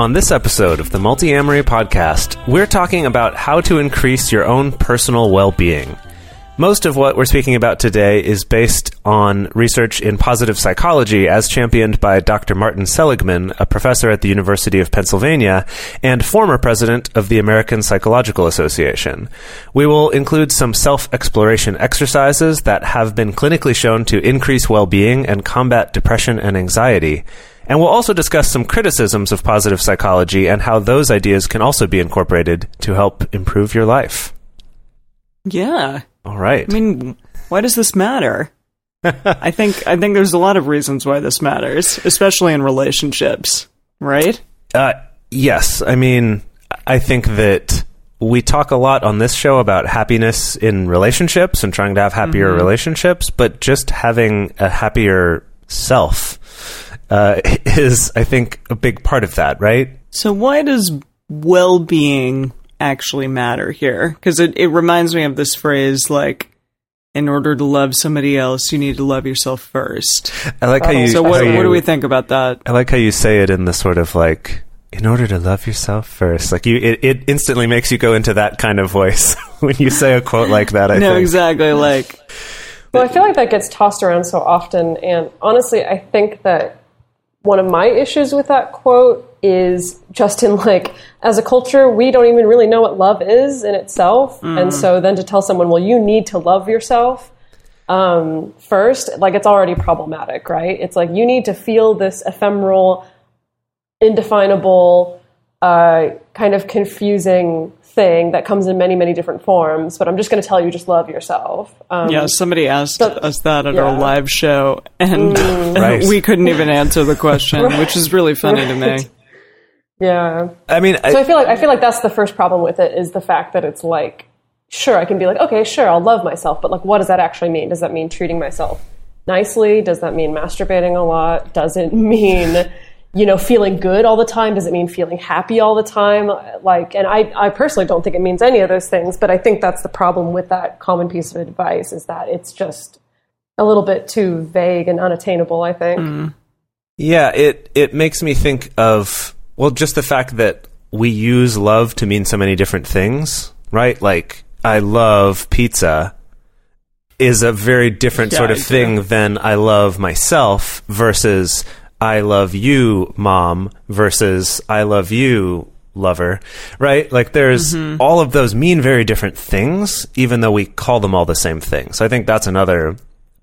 On this episode of the Multiamory Podcast, we're talking about how to increase your own personal well-being. Most of what we're speaking about today is based on research in positive psychology as championed by Dr. Martin Seligman, a professor at the University of Pennsylvania and former president of the American Psychological Association. We will include some self-exploration exercises that have been clinically shown to increase well-being and combat depression and anxiety. And we'll also discuss some criticisms of positive psychology and how those ideas can also be incorporated to help improve your life. Yeah. All right. I mean, why does this matter? I think I think there's a lot of reasons why this matters, especially in relationships, right? Uh, yes. I mean, I think that we talk a lot on this show about happiness in relationships and trying to have happier relationships, but just having a happier self uh, is, I think, a big part of that, right? So why does well-being actually matter here? Because it, it reminds me of this phrase like, in order to love somebody else, you need to love yourself first. I like how you. So what, how what do we think about that? I like how you say it in the sort of like, in order to love yourself first. Like you, it, it instantly makes you go into that kind of voice when you say a quote like that. I no, think. exactly. Like, Well, I feel like that gets tossed around so often, and honestly, I think that one of my issues with that quote is just in like, as a culture, we don't even really know what love is in itself, and so then to tell someone, well, you need to love yourself um, first, like it's already problematic, right? It's like you need to feel this ephemeral, indefinable, uh, kind of confusing thing that comes in many, many different forms. But I'm just going to tell you, just love yourself. Um, yeah, somebody asked us that at our live show, and Right. we couldn't even answer the question, which is really funny to me. Yeah. I mean, I, So I feel like I feel like that's the first problem with it is the fact that it's like, sure, I can be like, okay, sure, I'll love myself, but like, what does that actually mean? Does that mean treating myself nicely? Does that mean masturbating a lot? Does it mean, you know, feeling good all the time? Does it mean feeling happy all the time? Like, and I, I personally don't think it means any of those things, but I think that's the problem with that common piece of advice is that it's just a little bit too vague and unattainable. I think. Mm. yeah, it it makes me think of well, just the fact that we use love to mean so many different things, right? Like, I love pizza is a very different Yeah, sort of do. thing than I love myself versus I love you, mom, versus I love you, lover, right? Like there's Mm-hmm. all of those mean very different things, even though we call them all the same thing. So I think that's another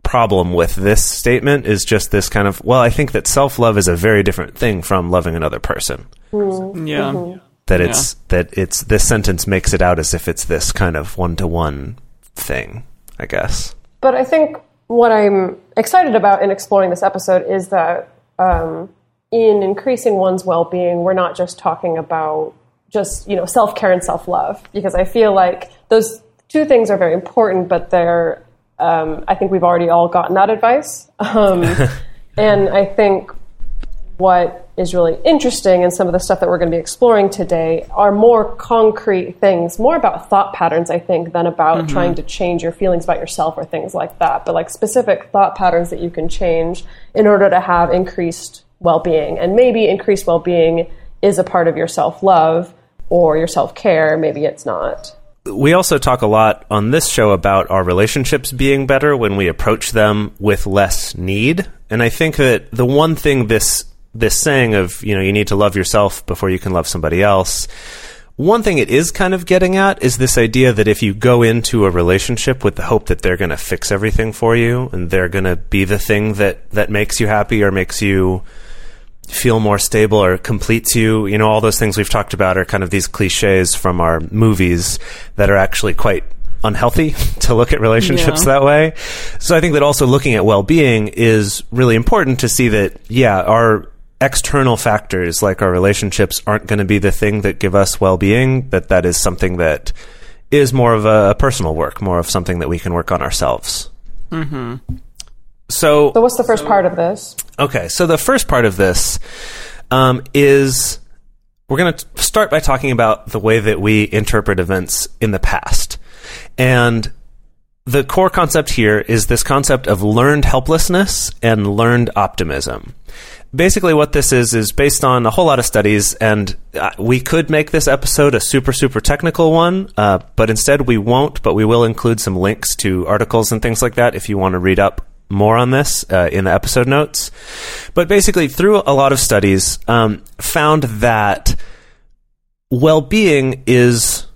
problem with this statement is just this kind of, well, I think that self love is a very different thing from loving another person. Yeah. That it's, that it's, this sentence makes it out as if it's this kind of one to one thing, I guess. But I think what I'm excited about in exploring this episode is that um, in increasing one's well-being, we're not just talking about just you know self-care and self-love because I feel like those two things are very important, but they're um, I think we've already all gotten that advice, um, and I think what is really interesting and some of the stuff that we're going to be exploring today are more concrete things, more about thought patterns, I think, than about mm-hmm. trying to change your feelings about yourself or things like that. But like specific thought patterns that you can change in order to have increased well being. And maybe increased well being is a part of your self love or your self care. Maybe it's not. we also talk a lot on this show about our relationships being better when we approach them with less need. And I think that the one thing this this saying of, you know, you need to love yourself before you can love somebody else, one thing it is kind of getting at is this idea that if you go into a relationship with the hope that they're going to fix everything for you and they're going to be the thing that that makes you happy or makes you feel more stable or completes you. You know, all those things we've talked about are kind of these cliches from our movies that are actually quite unhealthy to look at relationships Yeah. that way. So I think that also looking at well-being is really important to see that yeah, our external factors like our relationships aren't going to be the thing that give us well-being, that that is something that is more of a personal work, more of something that we can work on ourselves. Mhm. So So what's the first part of this? Okay, so the first part of this um, is we're going to start by talking about the way that we interpret events in the past. And the core concept here is this concept of learned helplessness and learned optimism. Basically, what this is is based on a whole lot of studies, and uh, we could make this episode a super, super technical one, uh, but instead we won't. But we will include some links to articles and things like that if you want to read up more on this uh, in the episode notes. But basically, through a lot of studies, um, found that well being is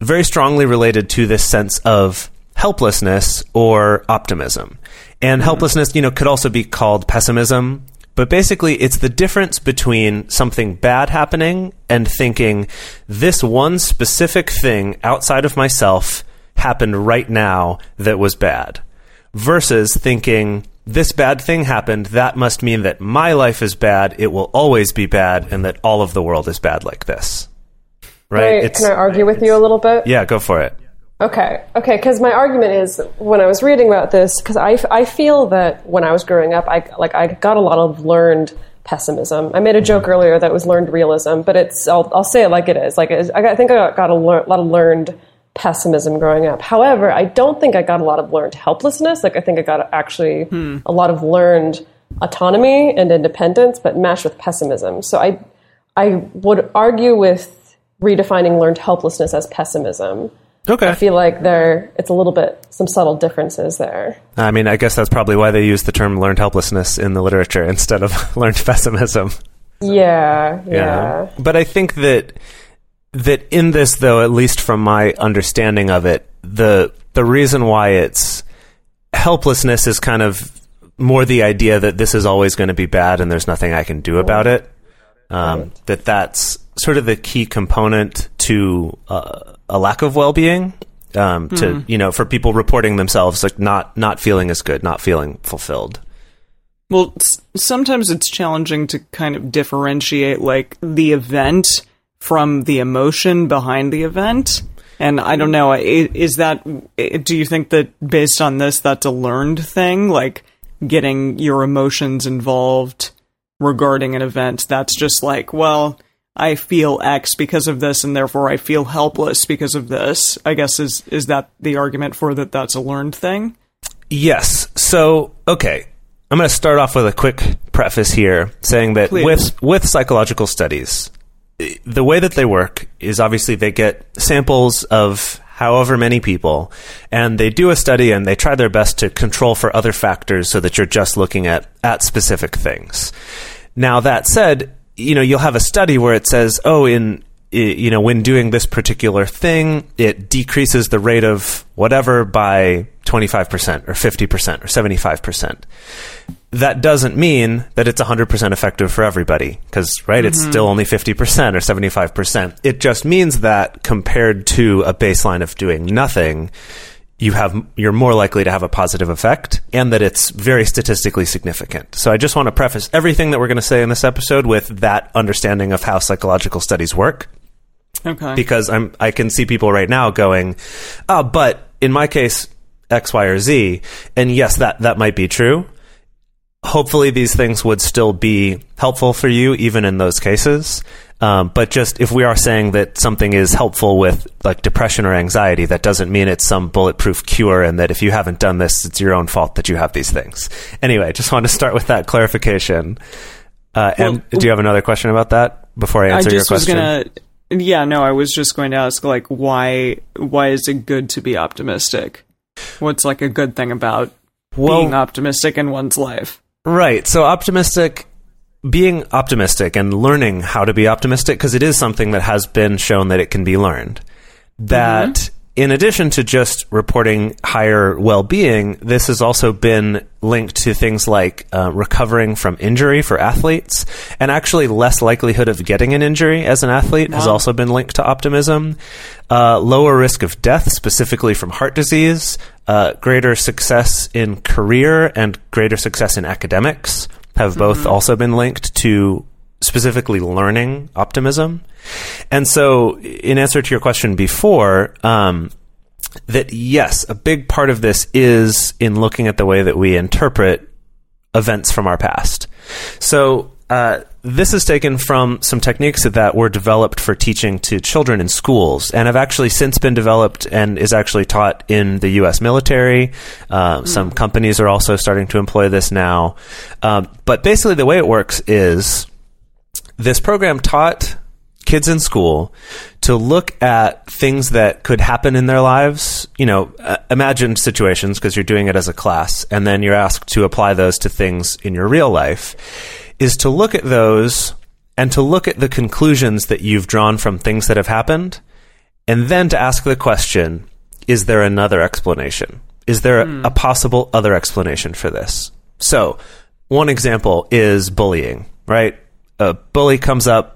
very strongly related to this sense of helplessness or optimism. And helplessness, you know, could also be called pessimism. But basically, it's the difference between something bad happening and thinking this one specific thing outside of myself happened right now that was bad versus thinking this bad thing happened, that must mean that my life is bad, it will always be bad, and that all of the world is bad like this. Right? Can I, can I argue with you a little bit? yeah, go for it. Okay, okay, because my argument is when I was reading about this, because I, I feel that when I was growing up, I like I got a lot of learned pessimism. I made a joke earlier that was learned realism, but it's I'll, I'll say it like it is. Like it is, I, got, I think I got, got a lear- lot of learned pessimism growing up. However, I don't think I got a lot of learned helplessness. Like I think I got actually hmm. a lot of learned autonomy and independence, but mashed with pessimism. So I I would argue with redefining learned helplessness as pessimism. Okay. I feel like there it's a little bit some subtle differences there. I mean, I guess that's probably why they use the term learned helplessness in the literature instead of learned pessimism. Yeah, yeah. But I think that that in this though, at least from my understanding of it, the the reason why it's helplessness is kind of more the idea that this is always going to be bad and there's nothing I can do about mm. it. Um, That that's sort of the key component to uh, a lack of well-being. Um, To you know, for people reporting themselves like not not feeling as good, not feeling fulfilled. Well, s- sometimes it's challenging to kind of differentiate like the event from the emotion behind the event. And I don't know, is that do you think that based on this that's a learned thing like getting your emotions involved regarding an event that's just like, well, I feel X because of this and therefore I feel helpless because of this. I guess is is that the argument for that that's a learned thing? Yes. So, okay. I'm going to start off with a quick preface here saying that Please. with with psychological studies, the way that they work is obviously they get samples of however many people and they do a study and they try their best to control for other factors so that you're just looking at at specific things. Now that said, you know, you'll have a study where it says, "Oh, in i- you know, when doing this particular thing, it decreases the rate of whatever by 25% or 50% or 75%. That doesn't mean that it's 100% effective for everybody because, right, it's mm-hmm. still only 50% or 75%. It just means that compared to a baseline of doing nothing, you have you're more likely to have a positive effect and that it's very statistically significant. So I just want to preface everything that we're going to say in this episode with that understanding of how psychological studies work Okay. because I'm I can see people right now going, "Oh, but in my case X, Y, or Z." And yes, that that might be true. Hopefully, these things would still be helpful for you, even in those cases. Um, but just if we are saying that something is helpful with like depression or anxiety, that doesn't mean it's some bulletproof cure, and that if you haven't done this, it's your own fault that you have these things. Anyway, just wanted to start with that clarification. Uh, and do you have another question about that before I I answer just your was question? gonna. Yeah, no, I was just going to ask, like, why why is it good to be optimistic? What's like a good thing about Well- being optimistic in one's life? Right. So optimistic, being optimistic and learning how to be optimistic, because it is something that has been shown that it can be learned. That mm-hmm. In addition to just reporting higher well being, this has also been linked to things like uh, recovering from injury for athletes, and actually less likelihood of getting an injury as an athlete has also been linked to optimism. Uh, lower risk of death, specifically from heart disease, uh, greater success in career, and greater success in academics have both also been linked to specifically learning optimism. And so, in answer to your question before, um, that yes, a big part of this is in looking at the way that we interpret events from our past. So, uh, this is taken from some techniques that were developed for teaching to children in schools and have actually since been developed and is actually taught in the U.S. military. Uh, Some companies are also starting to employ this now. Um, but basically, the way it works is this program taught kids in school to look at things that could happen in their lives. You know, uh, imagine situations because you're doing it as a class, and then you're asked to apply those to things in your real life. Is to look at those and to look at the conclusions that you've drawn from things that have happened, and then to ask the question is there another explanation? Is there a, a possible other explanation for this? So, one example is bullying, right? A bully comes up,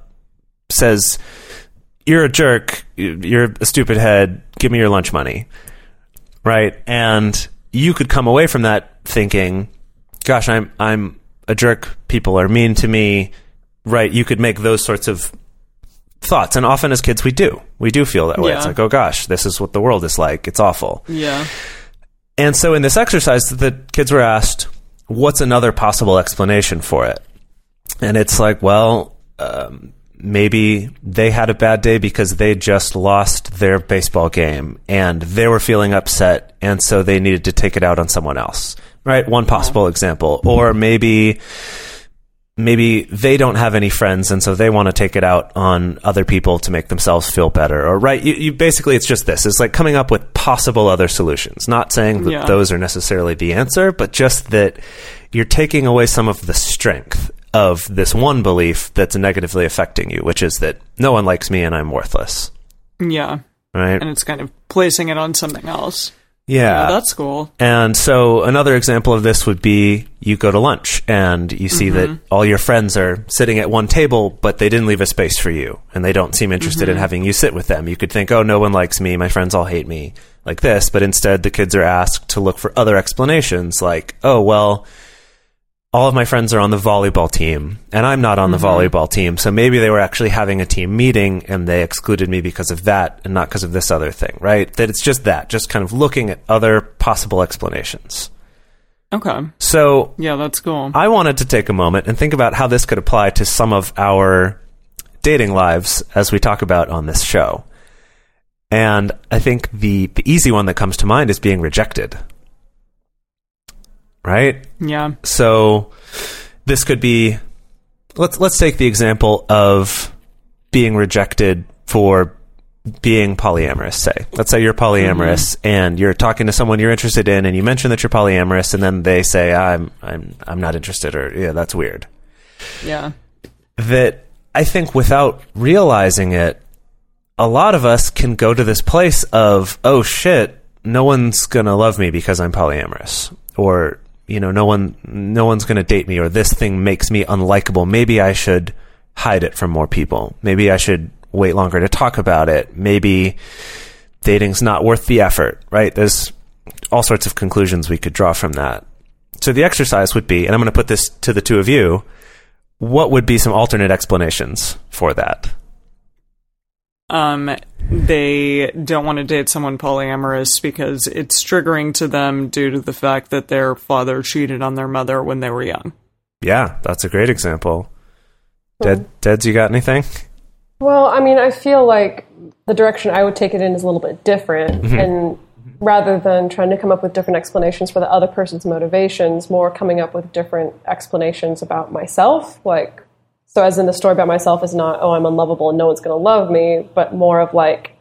says, You're a jerk, you're a stupid head, give me your lunch money, right? And you could come away from that thinking, Gosh, I'm, I'm a jerk, people are mean to me, right? You could make those sorts of thoughts. And often as kids, we do. We do feel that way. Yeah. It's like, oh gosh, this is what the world is like. It's awful. Yeah. And so in this exercise, the kids were asked, what's another possible explanation for it? And it's like, well, um, maybe they had a bad day because they just lost their baseball game and they were feeling upset. And so they needed to take it out on someone else, right? One uh-huh. possible example. Or maybe, maybe they don't have any friends and so they want to take it out on other people to make themselves feel better or right you, you basically it's just this it's like coming up with possible other solutions not saying that Yeah. those are necessarily the answer but just that you're taking away some of the strength of this one belief that's negatively affecting you which is that no one likes me and i'm worthless Yeah. right And it's kind of placing it on something else. yeah Oh, that's cool. And so another example of this would be you go to lunch and you see mm-hmm. that all your friends are sitting at one table, but they didn't leave a space for you and they don't seem interested in mm-hmm. having you sit with them. You could think, oh, no one likes me. My friends all hate me like this. But instead, the kids are asked to look for other explanations like, oh, well, all of my friends are on the volleyball team and I'm not on the mm-hmm. volleyball team. So maybe they were actually having a team meeting and they excluded me because of that and not because of this other thing, right? That it's just that, just kind of looking at other possible explanations. Okay. So Yeah, that's cool. I wanted to take a moment and think about how this could apply to some of our dating lives as we talk about on this show. And I think the, the easy one that comes to mind is being rejected. Right? yeah. So this could be let's let's take the example of being rejected for being polyamorous say let's say you're polyamorous mm-hmm. and you're talking to someone you're interested in and you mention that you're polyamorous and then they say I'm I'm I'm not interested or yeah that's weird Yeah. that I think without realizing it, a lot of us can go to this place of, oh shit, no one's gonna love me because I'm polyamorous. Or, you know, no one no one's gonna date me or this thing makes me unlikable. Maybe I should hide it from more people. Maybe I should wait longer to talk about it. Maybe dating's not worth the effort, right? There's all sorts of conclusions we could draw from that. So the exercise would be, and I'm going to put this to the two of you, what would be some alternate explanations for that? Um, they don't want to date someone polyamorous because it's triggering to them due to the fact that their father cheated on their mother when they were young. Yeah, that's a great example. Dead, Deads, you got anything? Well, I mean, I feel like the direction I would take it in is a little bit different. And rather than trying to come up with different explanations for the other person's motivations, more coming up with different explanations about myself. Like, so as in the story about myself is not, oh, I'm unlovable and no one's going to love me, but more of like,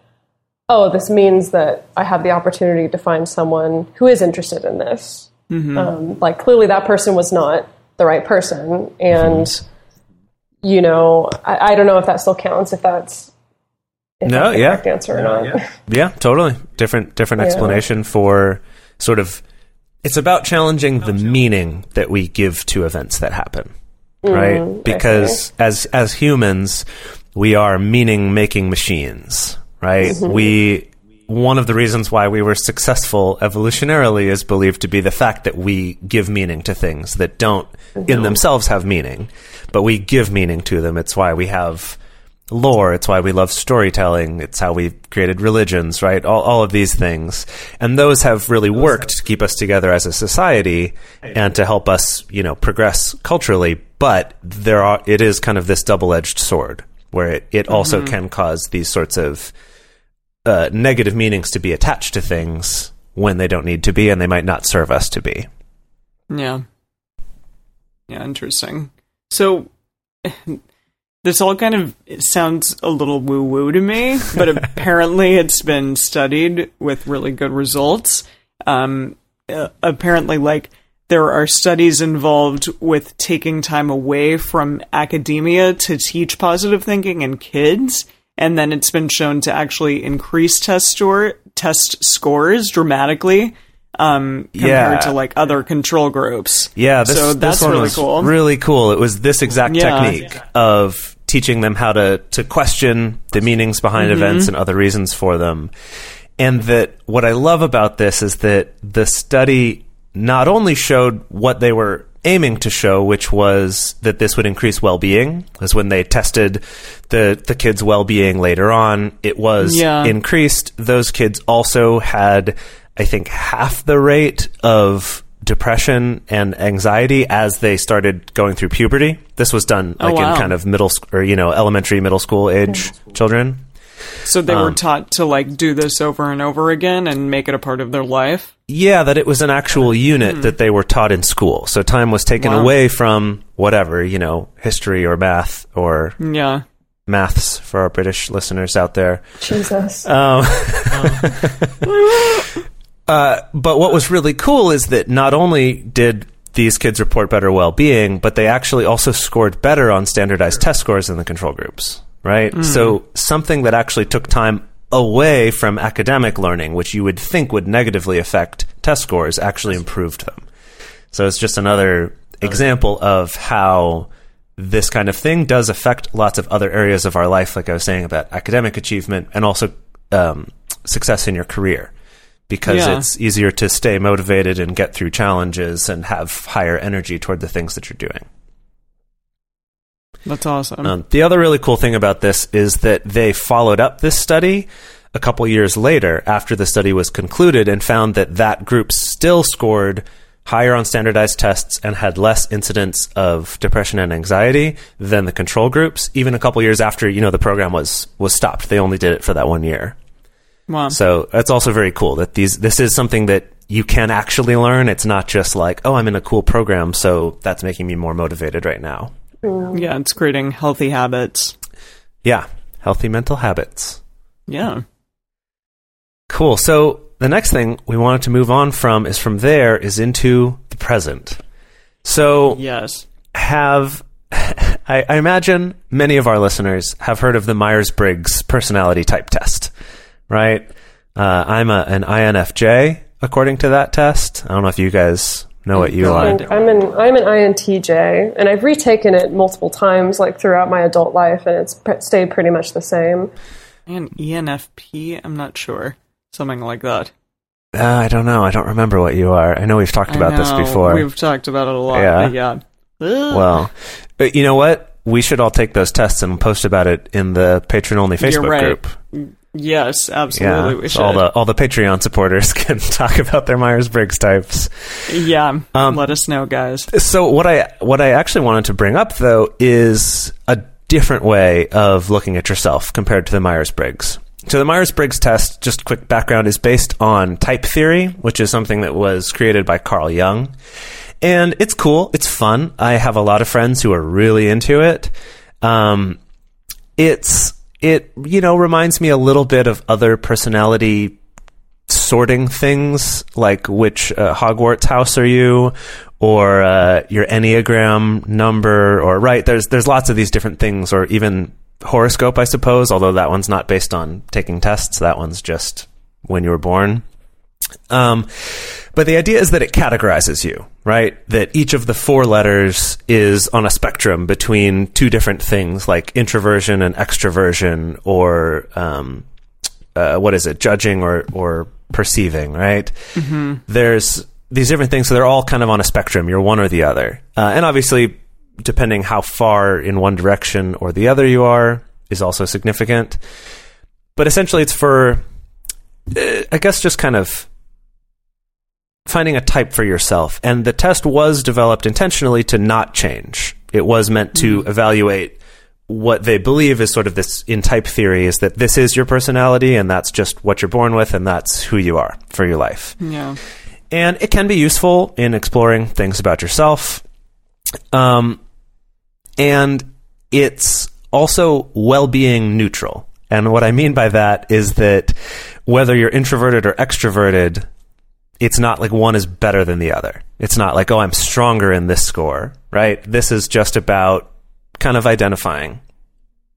oh, this means that I have the opportunity to find someone who is interested in this. Um, like, clearly that person was not the right person. And, you know, I, I don't know if that still counts, if that's if No, that's yeah. correct answer or not. Yeah, totally. Different different Yeah. explanation for sort of it's about challenging the meaning that we give to events that happen. Right? Mm-hmm. Because as as humans, we are meaning making machines, right? Mm-hmm. We one of the reasons why we were successful evolutionarily is believed to be the fact that we give meaning to things that don't in mm-hmm. themselves have meaning, but we give meaning to them. It's why we have lore. It's why we love storytelling. It's how we created religions, right? All, all of these things. And those have really worked to keep us together as a society and to help us, you know, progress culturally. But there are, it is kind of this double edged sword where it, it also can cause these sorts of uh, negative meanings to be attached to things when they don't need to be and they might not serve us to be. Yeah. Yeah, interesting. So this all kind of sounds a little woo woo to me, but apparently it's been studied with really good results. Um, uh, apparently, like, there are studies involved with taking time away from academia to teach positive thinking in kids. And then it's been shown to actually increase test store test scores dramatically um, compared Yeah. to like other control groups. Yeah, this, so this that's one really was cool. Really cool. It was this exact Yeah. technique of teaching them how to to question the meanings behind Mm-hmm. events and other reasons for them. And that what I love about this is that the study not only showed what they were aiming to show, which was that this would increase well-being, because when they tested the the kids' well-being later on, it was Yeah. increased. Those kids also had, I think, half the rate of depression and anxiety as they started going through puberty. This was done Oh, like wow. in kind of middle sc- or you know elementary, middle school age children. So they Um, were taught to like do this over and over again and make it a part of their life. Yeah, that it was an actual unit that they were taught in school. So time was taken. Wow. away from whatever, you know, history or math or Yeah. maths for our British listeners out there. Jesus. Um, uh, but what was really cool is that not only did these kids report better well-being, but they actually also scored better on standardized test scores than the control groups. Right. So something that actually took time away from academic learning, which you would think would negatively affect test scores, actually improved them. So it's just another example of how this kind of thing does affect lots of other areas of our life, like I was saying about academic achievement and also um, success in your career. Because Yeah. it's easier to stay motivated and get through challenges and have higher energy toward the things that you're doing. That's awesome. Um, the other really cool thing about this is that they followed up this study a couple years later after the study was concluded and found that that group still scored higher on standardized tests and had less incidence of depression and anxiety than the control groups even a couple years after you know the program was was stopped they only did it for that one year wow. so that's also very cool that these this is something that you can actually learn it's not just like oh i'm in a cool program so that's making me more motivated right now mm. yeah, it's creating healthy habits. yeah healthy mental habits Yeah. Cool. So the next thing we wanted to move on from is from there is into the present. So Yes. have I, I imagine many of our listeners have heard of the Myers Briggs personality type test, right? Uh, I'm a, an INFJ according to that test. I don't know if you guys know what you God. are. I'm an I'm an INTJ, and I've retaken it multiple times, like throughout my adult life, and it's pr- stayed pretty much the same. And E ENFP, I'm not sure. Something like that. Uh, I don't know. I don't remember what you are. I know we've talked I about this before. We've talked about it a lot. Yeah. but yeah. Well, but you know what? We should all take those tests and post about it in the patron only You're Facebook right. group. Yes, absolutely. we so should. all the all the Patreon supporters can talk about their Myers Briggs types. yeah. Um, let us know, guys. So what I what I actually wanted to bring up though is a different way of looking at yourself compared to the Myers Briggs. So the Myers Briggs test, just quick background, is based on type theory, which is something that was created by Carl Jung. And it's cool. It's fun. I have a lot of friends who are really into it. Um, it's it you know reminds me a little bit of other personality sorting things like which uh, Hogwarts house are you or uh, your enneagram number or right there's there's lots of these different things or even horoscope, I suppose, although that one's not based on taking tests. That one's just when you were born. Um, but the idea is that it categorizes you, right? That each of the four letters is on a spectrum between two different things like introversion and extroversion or, um, uh, what is it, judging or, or perceiving, right? There's these different things, so they're all kind of on a spectrum. You're one or the other. Uh, and obviously, depending how far in one direction or the other you are, is also significant. But essentially, it's for, uh, I guess, just kind of finding a type for yourself. And the test was developed intentionally to not change. It was meant to evaluate what they believe is sort of this in type theory is that this is your personality and that's just what you're born with and that's who you are for your life. Yeah. And it can be useful in exploring things about yourself. Um, and it's also well being neutral. And what I mean by that is that whether you're introverted or extroverted, it's not like one is better than the other. It's not like, oh, I'm stronger in this score, right? This is just about kind of identifying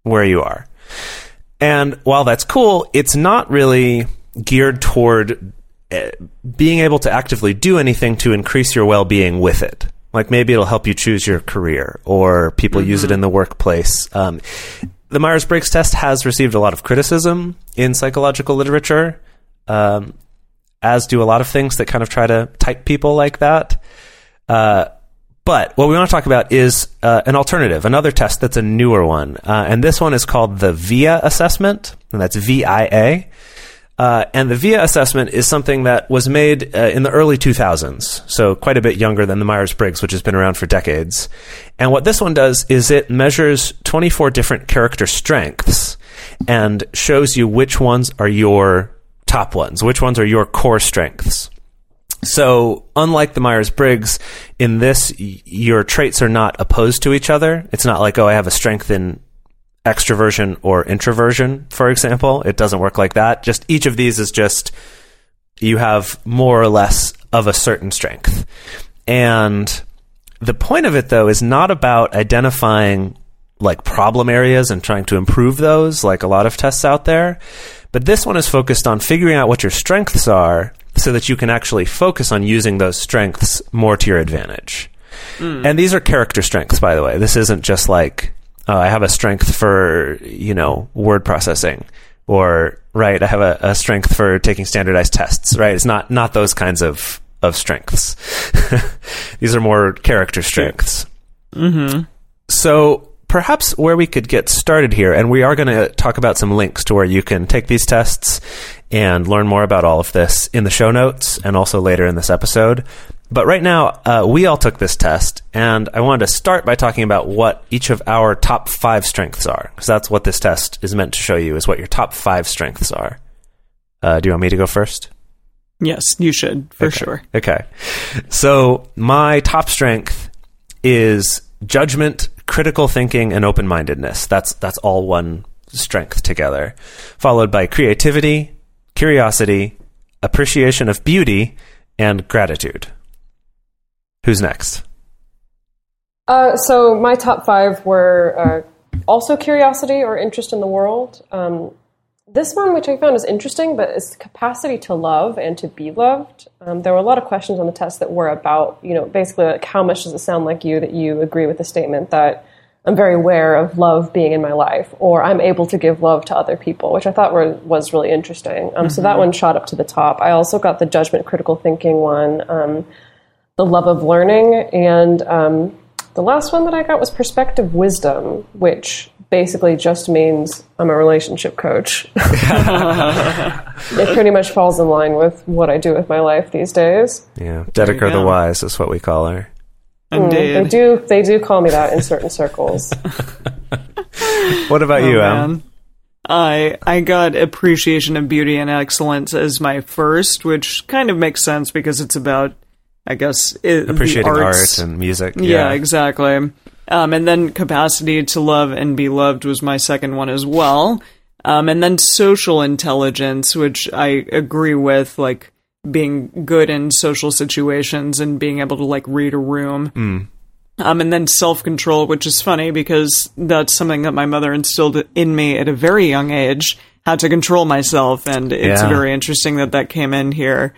where you are. And while that's cool, it's not really geared toward uh, being able to actively do anything to increase your well being with it. Like maybe it'll help you choose your career or people use it in the workplace. Um, the Myers Briggs test has received a lot of criticism in psychological literature, um, as do a lot of things that kind of try to type people like that. Uh, but what we want to talk about is uh, an alternative, another test that's a newer one. Uh, and this one is called the VIA assessment, and that's V I A. Uh, and the VIA assessment is something that was made uh, in the early 2000s, so quite a bit younger than the Myers Briggs, which has been around for decades. And what this one does is it measures 24 different character strengths and shows you which ones are your top ones, which ones are your core strengths. So, unlike the Myers Briggs, in this, your traits are not opposed to each other. It's not like, oh, I have a strength in extroversion or introversion, for example. It doesn't work like that. Just each of these is just you have more or less of a certain strength. And the point of it, though, is not about identifying like problem areas and trying to improve those, like a lot of tests out there. But this one is focused on figuring out what your strengths are so that you can actually focus on using those strengths more to your advantage. And these are character strengths, by the way. This isn't just like, uh, I have a strength for, you know, word processing or, right, I have a, a strength for taking standardized tests, right? It's not, not those kinds of, of strengths. these are more character strengths. So perhaps where we could get started here, and we are going to talk about some links to where you can take these tests and learn more about all of this in the show notes and also later in this episode. But right now, uh, we all took this test, and I wanted to start by talking about what each of our top five strengths are, because that's what this test is meant to show you, is what your top five strengths are. Uh, do you want me to go first? Yes, you should, for Okay. sure. Okay. So my top strength is judgment, critical thinking, and open mindedness. That's that's all one strength together. Followed by creativity, curiosity, appreciation of beauty, and gratitude. Who's next? Uh, so my top five were uh, also curiosity or interest in the world. Um, this one, which I found is interesting, but is capacity to love and to be loved. Um, there were a lot of questions on the test that were about, you know, basically like how much does it sound like you that you agree with the statement that I'm very aware of love being in my life, or I'm able to give love to other people, which I thought were, was really interesting. Um, So that one shot up to the top. I also got the judgment, critical thinking one. Um, the love of learning and um, the last one that i got was perspective wisdom which basically just means i'm a relationship coach it pretty much falls in line with what i do with my life these days Yeah, Dedeker the. Wise is what we call her. Hmm, they do they do call me that in certain circles What about you, Oh, Em? I I got appreciation of beauty and excellence as my first, which kind of makes sense because it's about, I guess, it, Appreciating the art and music. Yeah, exactly. Um, and then capacity to love and be loved was my second one as well. Um, and then social intelligence, which I agree with, like being good in social situations and being able to like read a room. Um, and then self control, which is funny because that's something that my mother instilled in me at a very young age, how to control myself. And it's Yeah. very interesting that that came in here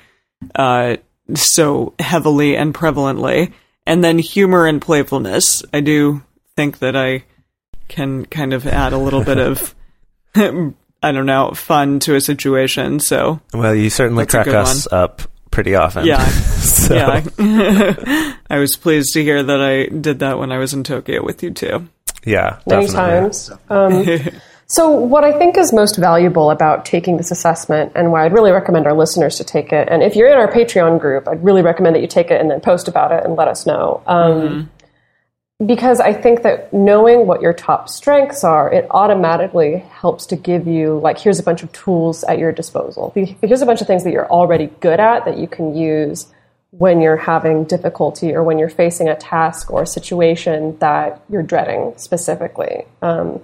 uh, so heavily and prevalently. And then humor and playfulness. I do think that I can kind of add a little bit of, I don't know, fun to a situation. So, Well, you certainly crack good us up pretty often. yeah. so, yeah. I was pleased to hear that I did that when I was in Tokyo with you too. yeah, many definitely. times. Um, so, what I think is most valuable about taking this assessment, and why I'd really recommend our listeners to take it, and if you're in our Patreon group, I'd really recommend that you take it and then post about it and let us know. Um, Because I think that knowing what your top strengths are, it automatically helps to give you, like, here's a bunch of tools at your disposal. Here's a bunch of things that you're already good at that you can use when you're having difficulty or when you're facing a task or a situation that you're dreading specifically. Um,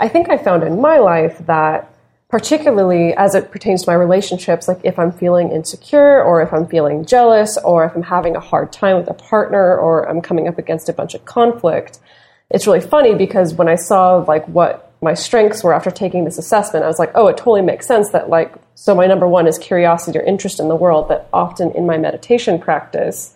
I think I found in my life that, particularly as it pertains to my relationships, like if I'm feeling insecure or if I'm feeling jealous or if I'm having a hard time with a partner or I'm coming up against a bunch of conflict, it's really funny because when I saw like what my strengths were after taking this assessment, I was like, oh, it totally makes sense that like, so my number one is curiosity or interest in the world that often in my meditation practice,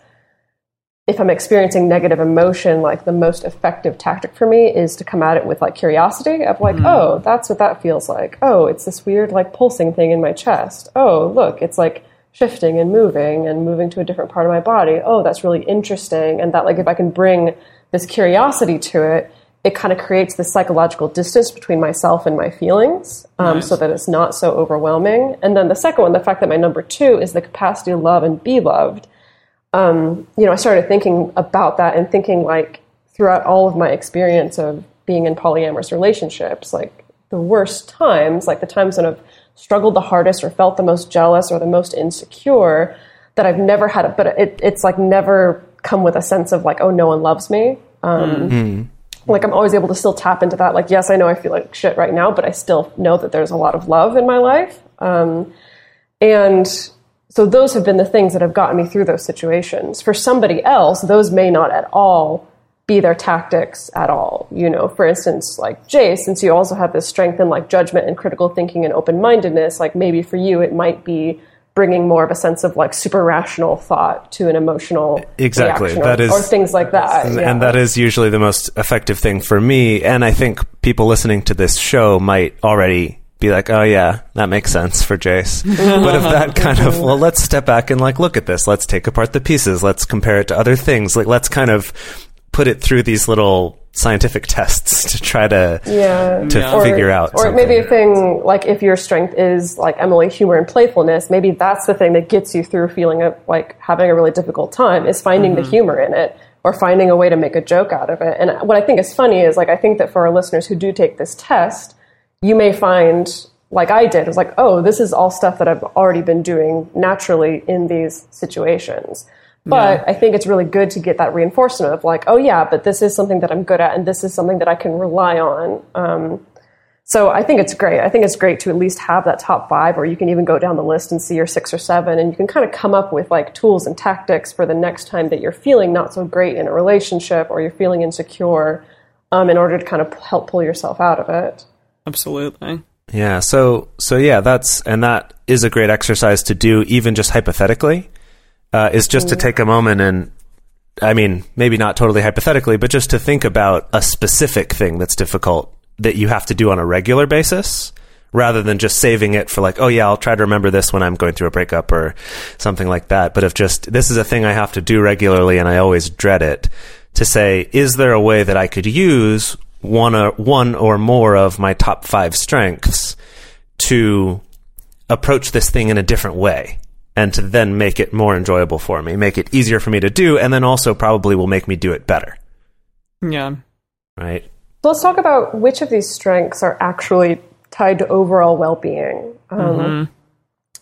if I'm experiencing negative emotion, like the most effective tactic for me is to come at it with like curiosity of like, oh, that's what that feels like. Oh, it's this weird like pulsing thing in my chest. Oh, look, it's like shifting and moving and moving to a different part of my body. Oh, that's really interesting. And that like if I can bring this curiosity to it, it kind of creates this psychological distance between myself and my feelings um, so that it's not so overwhelming. And then the second one, the fact that my number two is the capacity to love and be loved um, you know, I started thinking about that and thinking like throughout all of my experience of being in polyamorous relationships, like the worst times, like the times when I've struggled the hardest or felt the most jealous or the most insecure, that I've never had it, but it, it's like never come with a sense of like, oh, no one loves me. Um, Like I'm always able to still tap into that. Like, yes, I know I feel like shit right now, but I still know that there's a lot of love in my life. Um, and so those have been the things that have gotten me through those situations. For somebody else, those may not at all be their tactics at all. You know, for instance, like Jay, since you also have this strength in like judgment and critical thinking and open mindedness, like maybe for you it might be bringing more of a sense of like super rational thought to an emotional Exactly. reaction or, That is- or things like that. And, yeah. and that is usually the most effective thing for me. And I think people listening to this show might already be like, oh, yeah, that makes sense for Jace. but if that kind of, well, let's step back and like look at this. Let's take apart the pieces. Let's compare it to other things. Like, let's kind of put it through these little scientific tests to try to, yeah. to Yeah. figure out. or something. maybe a thing like if your strength is like Emily humor and playfulness, maybe that's the thing that gets you through feeling of like having a really difficult time is finding the mm-hmm. humor in it or finding a way to make a joke out of it. And what I think is funny is like I think that for our listeners who do take this test, you may find like I did, is like, oh, this is all stuff that I've already been doing naturally in these situations. But I think it's really good to get that reinforcement of like, oh yeah, but this is something that I'm good at, and this is something that I can rely on. Um, so I think it's great. I think it's great to at least have that top five, or you can even go down the list and see your six or seven, and you can kind of come up with like tools and tactics for the next time that you're feeling not so great in a relationship or you're feeling insecure, um, in order to kind of help pull yourself out of it. Absolutely. Yeah. So so yeah, that's and that is a great exercise to do, even just hypothetically. Uh, is just to take a moment and, I mean, maybe not totally hypothetically, but just to think about a specific thing that's difficult that you have to do on a regular basis, rather than just saving it for like, oh yeah, I'll try to remember this when I'm going through a breakup or something like that. But if just this is a thing I have to do regularly and I always dread it, to say, is there a way that I could use one or one or more of my top five strengths to approach this thing in a different way and to then make it more enjoyable for me, make it easier for me to do, and then also probably will make me do it better. Yeah. Right? So let's talk about which of these strengths are actually tied to overall well-being. Um,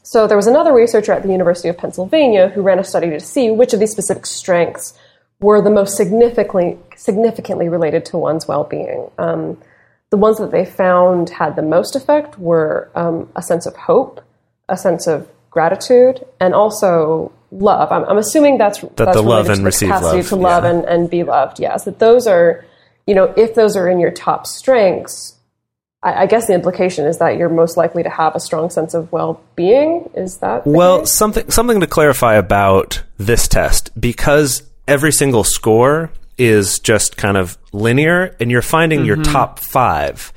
So there was another researcher at the University of Pennsylvania who ran a study to see which of these specific strengths were the most significantly significantly related to one's well-being. Um, the ones that they found had the most effect were um, a sense of hope, a sense of gratitude, and also love. I'm, I'm assuming that's the that's love related and to the receive capacity love, to love yeah. and, and be loved. Yes, that those are, you know, if those are in your top strengths, I, I guess the implication is that you're most likely to have a strong sense of well-being. Is that Well, case? something something to clarify about this test because every single score is just kind of linear, and you're finding your mm-hmm. top five.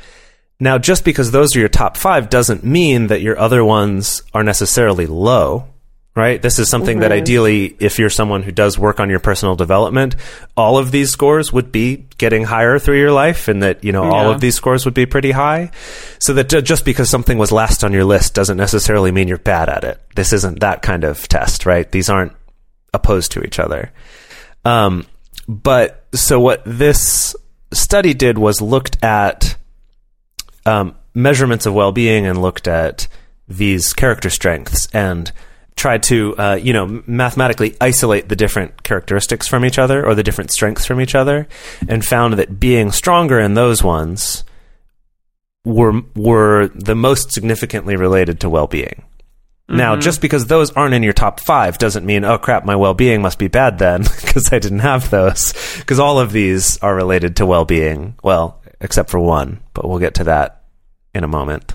Now, just because those are your top five doesn't mean that your other ones are necessarily low. Right? This is something that mm-hmm. ideally, if you're someone who does work on your personal development, all of these scores would be getting higher through your life and that, you know, all of these scores would be pretty high. So that just because something was last on your list doesn't necessarily mean you're bad at it. This isn't that kind of test, right? These aren't opposed to each other. Um, but so what this study did was looked at um, measurements of well-being and looked at these character strengths and tried to uh, you know mathematically isolate the different characteristics from each other or the different strengths from each other and found that being stronger in those ones were were the most significantly related to well-being now, mm-hmm. just because those aren't in your top five doesn't mean, oh crap, my well being must be bad then, because I didn't have those. Because all of these are related to well being. Well, except for one, but we'll get to that in a moment.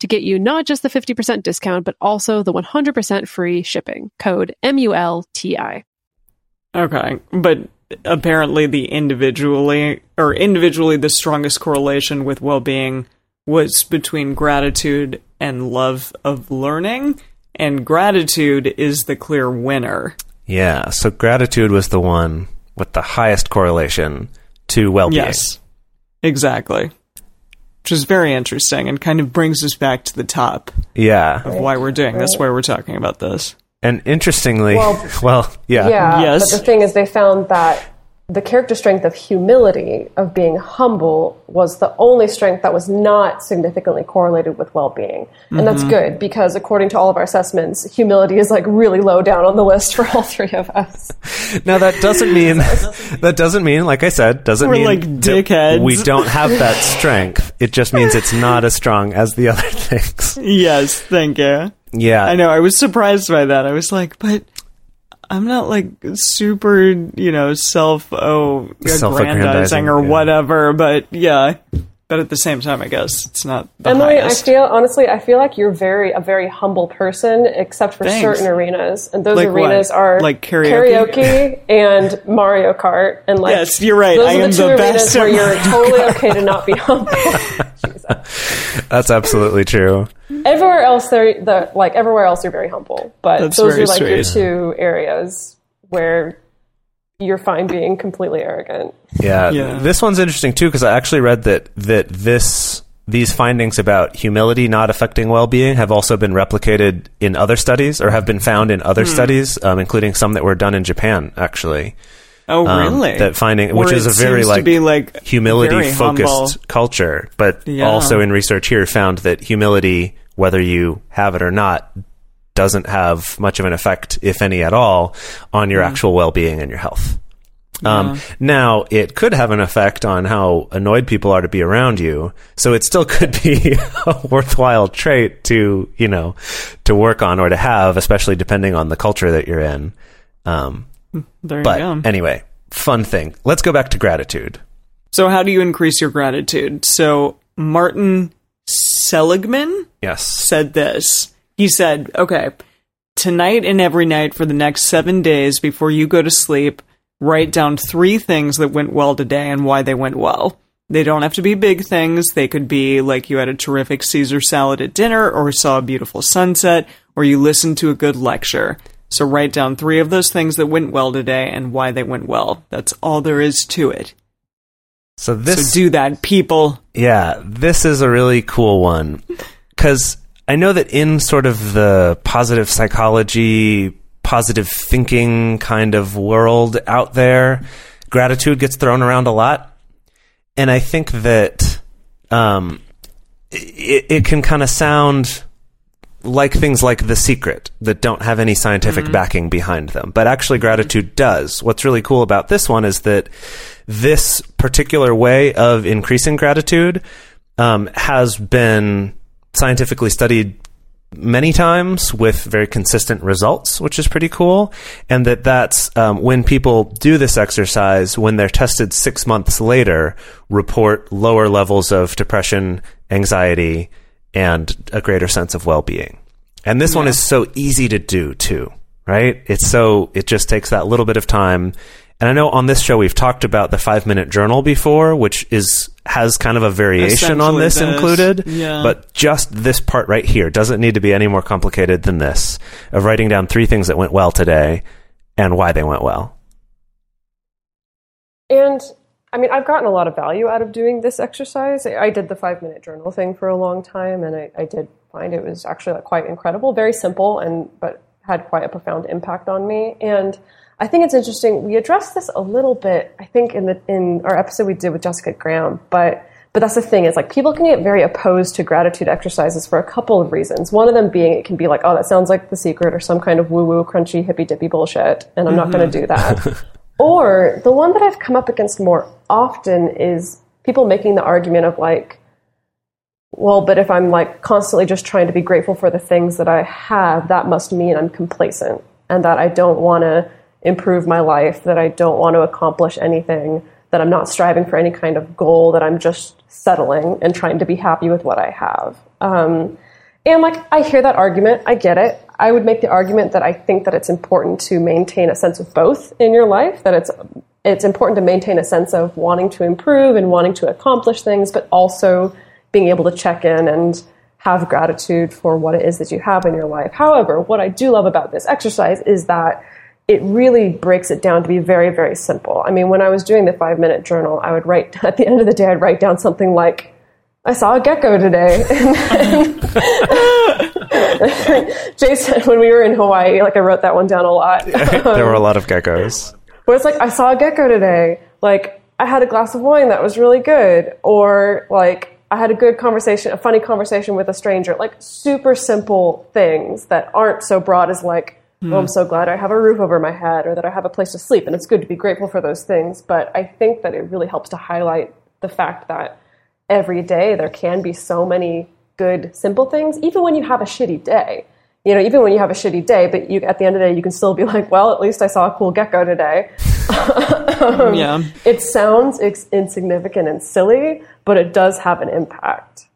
to get you not just the 50% discount, but also the 100% free shipping. Code M-U-L-T-I. Okay, but apparently the individually or individually the strongest correlation with well-being was between gratitude and love of learning, and gratitude is the clear winner. Yeah, so gratitude was the one with the highest correlation to well being. Yes, exactly. Which is very interesting and kind of brings us back to the top Yeah. of why we're doing this, why we're talking about this. And interestingly, Well, well, yeah. Yeah, Yes. but the thing is, they found that the character strength of humility, of being humble, was the only strength that was not significantly correlated with well-being, and that's Mm-hmm. good because according to all of our assessments, humility is like really low down on the list for all three of us. Now that doesn't mean that doesn't mean, like I said, doesn't We're mean like that dickheads. We don't have that strength. It just means it's not as strong as the other things. Yes, thank you. Yeah, I know. I was surprised by that. I was like, but I'm not like super, you know, self oh Self-aggrandizing, aggrandizing or yeah. whatever. But yeah, but at the same time, I guess it's not the Emily, highest. I feel honestly, I feel like you're very a very humble person, except for Thanks. certain arenas, and those Like what? arenas are Like karaoke? karaoke and Mario Kart, and like Yes, you're right. Those I are am the two the arenas best where you're Mario totally okay to not be humble. That's absolutely true. Everywhere else, they're the like everywhere else, you're very humble, but That's those are like your two areas where you're fine being completely arrogant. Yeah, Yeah. this one's interesting too because I actually read that that this these findings about humility not affecting well-being have also been replicated in other studies or have been found in other studies, um, including some that were done in Japan actually. Oh, Um, really? That finding, Where which is a very seems to like be, like, humility-focused culture, but Yeah. also in research here found that humility, whether you have it or not, doesn't have much of an effect, if any at all, on your actual well-being and your health. Um, now it could have an effect on how annoyed people are to be around you. So it still could be a worthwhile trait to, you know, to work on or to have, especially depending on the culture that you're in. Um, there but you go. anyway, fun thing. Let's go back to gratitude. So, how do you increase your gratitude? So, Martin Seligman Yes. said this. He said, okay, tonight and every night for the next seven days before you go to sleep, write down three things that went well today and why they went well. They don't have to be big things. They could be like you had a terrific Caesar salad at dinner, or saw a beautiful sunset, or you listened to a good lecture. So write down three of those things that went well today and why they went well. That's all there is to it. So this, so do that, people. yeah, this is a really cool one because I know that in sort of the positive psychology, positive thinking kind of world out there, gratitude gets thrown around a lot. And I think that um, it, it can kind of sound like things like The Secret that don't have any scientific backing behind them. But actually, gratitude does. What's really cool about this one is that this particular way of increasing gratitude um, has been scientifically studied many times with very consistent results, which is pretty cool. And that that's um, when people do this exercise, when they're tested six months later, report lower levels of depression, anxiety, and a greater sense of well-being. And this one is so easy to do too, right? It's so it just takes that little bit of time. And I know on this show we've talked about the 5-minute journal before, which is has kind of a variation on this this, included. yeah. But just this part right here doesn't need to be any more complicated than this of writing down three things that went well today and why they went well. And I mean, I've gotten a lot of value out of doing this exercise. I I did the five minute journal thing for a long time, and I, I did find it was actually like quite incredible, very simple, and but had quite a profound impact on me. And I think it's interesting. We addressed this a little bit, I think, in the in our episode we did with Jessica Graham, but. But that's the thing is like people can get very opposed to gratitude exercises for a couple of reasons. One of them being it can be like, oh, that sounds like the secret or some kind of woo woo, crunchy, hippy dippy bullshit, and I'm not going to do that. Mm-hmm. Or the one that I've come up against more often is people making the argument of like, well, but if I'm like constantly just trying to be grateful for the things that I have, that must mean I'm complacent and that I don't want to improve my life, that I don't want to accomplish anything, that I'm not striving for any kind of goal, that I'm just settling and trying to be happy with what I have. Um, and like, I hear that argument, I get it. I would make the argument that I think that it's important to maintain a sense of both in your life, that it's it's important to maintain a sense of wanting to improve and wanting to accomplish things, but also being able to check in and have gratitude for what it is that you have in your life. However, what I do love about this exercise is that it really breaks it down to be very, very simple. I mean, when I was doing the five minute journal, I would write, at the end of the day, I'd write down something like, I saw a gecko today. Jason, when we were in Hawaii, like I wrote that one down a lot. there were a lot of geckos. Where it's like, I saw a gecko today. Like, I had a glass of wine that was really good. Or, like, I had a good conversation, a funny conversation with a stranger. Like, super simple things that aren't so broad as, like, oh, I'm hmm. so glad I have a roof over my head or that I have a place to sleep. And it's good to be grateful for those things. But I think that it really helps to highlight the fact that every day there can be so many good, simple things, even when you have a shitty day you know, even when you have a shitty day, but you, at the end of the day, you can still be like, well, at least I saw a cool gecko today. yeah. It sounds ex- insignificant and silly, but it does have an impact.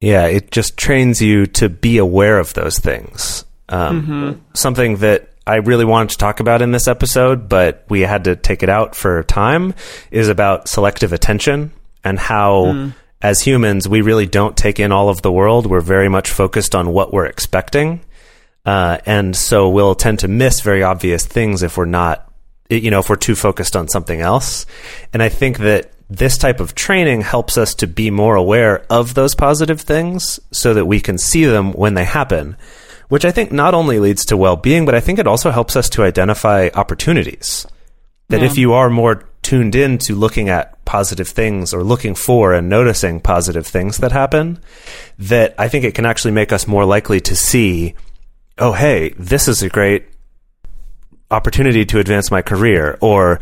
Yeah, it just trains you to be aware of those things. Um, Something that I really wanted to talk about in this episode, but we had to take it out for time, is about selective attention and how, as humans, we really don't take in all of the world. We're very much focused on what we're expecting. Uh, and so we'll tend to miss very obvious things if we're not you know, if we're too focused on something else. And I think that this type of training helps us to be more aware of those positive things so that we can see them when they happen, which I think not only leads to well being, but I think it also helps us to identify opportunities. That Yeah. if you are more tuned in to looking at positive things or looking for and noticing positive things that happen, that I think it can actually make us more likely to see, oh, hey, this is a great opportunity to advance my career or